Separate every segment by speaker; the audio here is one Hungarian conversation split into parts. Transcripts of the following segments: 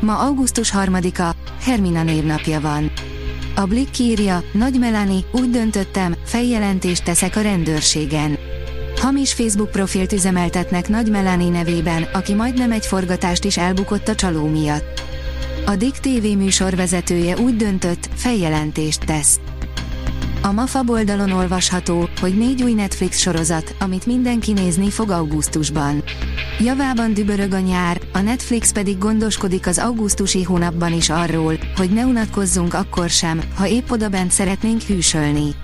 Speaker 1: Ma augusztus 3-a, Hermina névnapja van. A Blick írja, Nagy Melani, úgy döntöttem, feljelentést teszek a rendőrségen. Hamis Facebook profilt üzemeltetnek Nagy Melani nevében, aki majdnem egy forgatást is elbukott a csaló miatt. A Dick TV műsorvezetője úgy döntött, feljelentést tesz. A MAFA oldalon olvasható, hogy négy új Netflix sorozat, amit mindenki nézni fog augusztusban. Javában dübörög a nyár, a Netflix pedig gondoskodik az augusztusi hónapban is arról, hogy ne unatkozzunk akkor sem, ha épp oda bent szeretnénk hűsölni.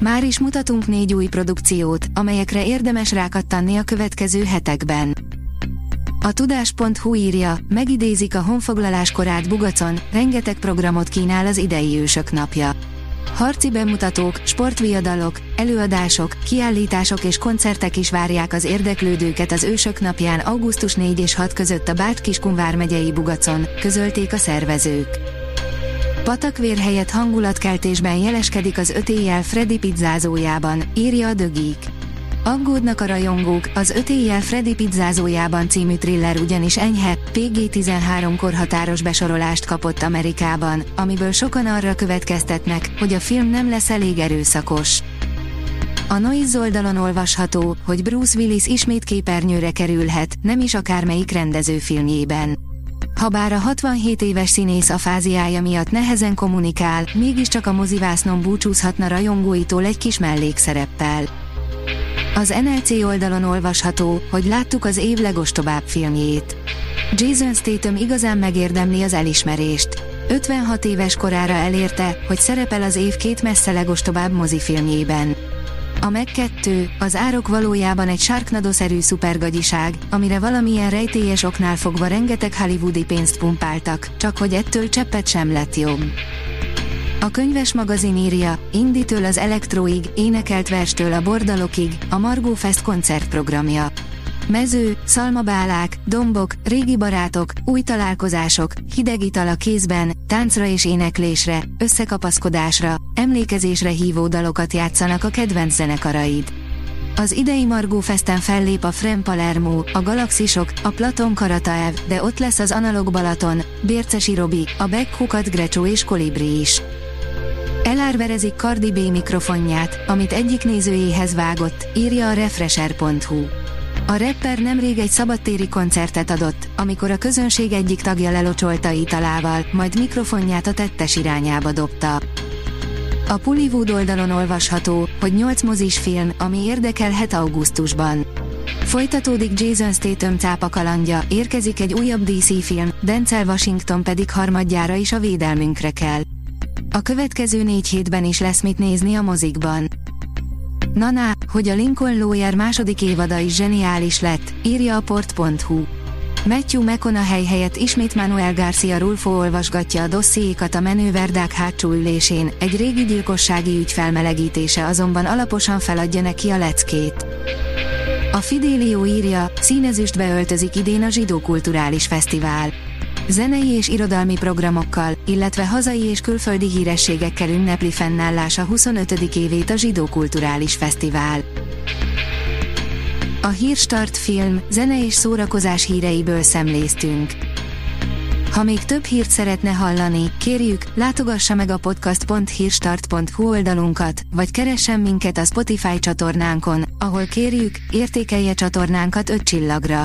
Speaker 1: Már is mutatunk négy új produkciót, amelyekre érdemes rákattanni a következő hetekben. A tudás.hu írja, megidézik a honfoglalás korát Bugacon, rengeteg programot kínál az idei ősök napja. Harci bemutatók, sportviadalok, előadások, kiállítások és koncertek is várják az érdeklődőket az ősök napján augusztus 4 és 6 között a Bács-Kiskunvár megyei Bugacon, közölték a szervezők. Patakvér helyett hangulatkeltésben jeleskedik az öt éjjel Freddy pizzázójában, írja a Dögik. Aggódnak a rajongók, az öt éjjel Freddy pizzázójában című thriller ugyanis enyhe, PG-13 korhatáros besorolást kapott Amerikában, amiből sokan arra következtetnek, hogy a film nem lesz elég erőszakos. A Noise oldalon olvasható, hogy Bruce Willis ismét képernyőre kerülhet, nem is akármelyik rendezőfilmjében. Habár a 67 éves színész afáziája miatt nehezen kommunikál, mégiscsak a mozivásznon búcsúzhatna rajongóitól egy kis mellékszereppel. Az NLC oldalon olvasható, hogy láttuk az év legostobább filmjét. Jason Statham igazán megérdemli az elismerést. 56 éves korára elérte, hogy szerepel az év két messze legostobább mozifilmjében. A meg 2, az árok valójában egy sárknadoszerű szupergagyiság, amire valamilyen rejtélyes oknál fogva rengeteg hollywoodi pénzt pumpáltak, csak hogy ettől cseppet sem lett jobb. A könyves magazin írja, Inditől az elektróig, énekelt verstől a bordalokig, a Margó Fest koncertprogramja. Mező, szalmabálák, dombok, régi barátok, új találkozások, hideg ital a kézben, táncra és éneklésre, összekapaszkodásra, emlékezésre hívó dalokat játszanak a kedvenc zenekaraid. Az idei Margó Festen fellép a Frem Palermo, a Galaxisok, a Platon Karataev, de ott lesz az Analog Balaton, Bércesi Robi, a Beck Hukat Grecsó és Kolibri is. Elárverezik Cardi B mikrofonját, amit egyik nézőjéhez vágott, írja a Refresher.hu. A rapper nemrég egy szabadtéri koncertet adott, amikor a közönség egyik tagja lelocsolta italával, majd mikrofonját a tettes irányába dobta. A Pullywood oldalon olvasható, hogy 8 mozis film, ami érdekelhet augusztusban. Folytatódik Jason Statham cápa kalandja, érkezik egy újabb DC film, Denzel Washington pedig harmadjára is a védelmünkre kell. A következő négy hétben is lesz mit nézni a mozikban. Naná, hogy a Lincoln Lawyer második évada is zseniális lett, írja a port.hu. Matthew McConaughey helyett ismét Manuel Garcia Rulfo olvasgatja a dossziékat a menőverdák hátsó ülésén, egy régi gyilkossági ügy felmelegítése azonban alaposan feladja neki a leckét. A Fidelio írja, színezüst beöltözik idén a Zsidó Kulturális Fesztivál zenei és irodalmi programokkal, illetve hazai és külföldi hírességekkel ünnepli fennállása 25. évét a Zsidó Kulturális Fesztivál. A Hírstart film, zene és szórakozás híreiből szemléztünk. Ha még több hírt szeretne hallani, kérjük, látogassa meg a podcast.hírstart.hu oldalunkat, vagy keressen minket a Spotify csatornánkon, ahol kérjük, értékelje csatornánkat 5 csillagra.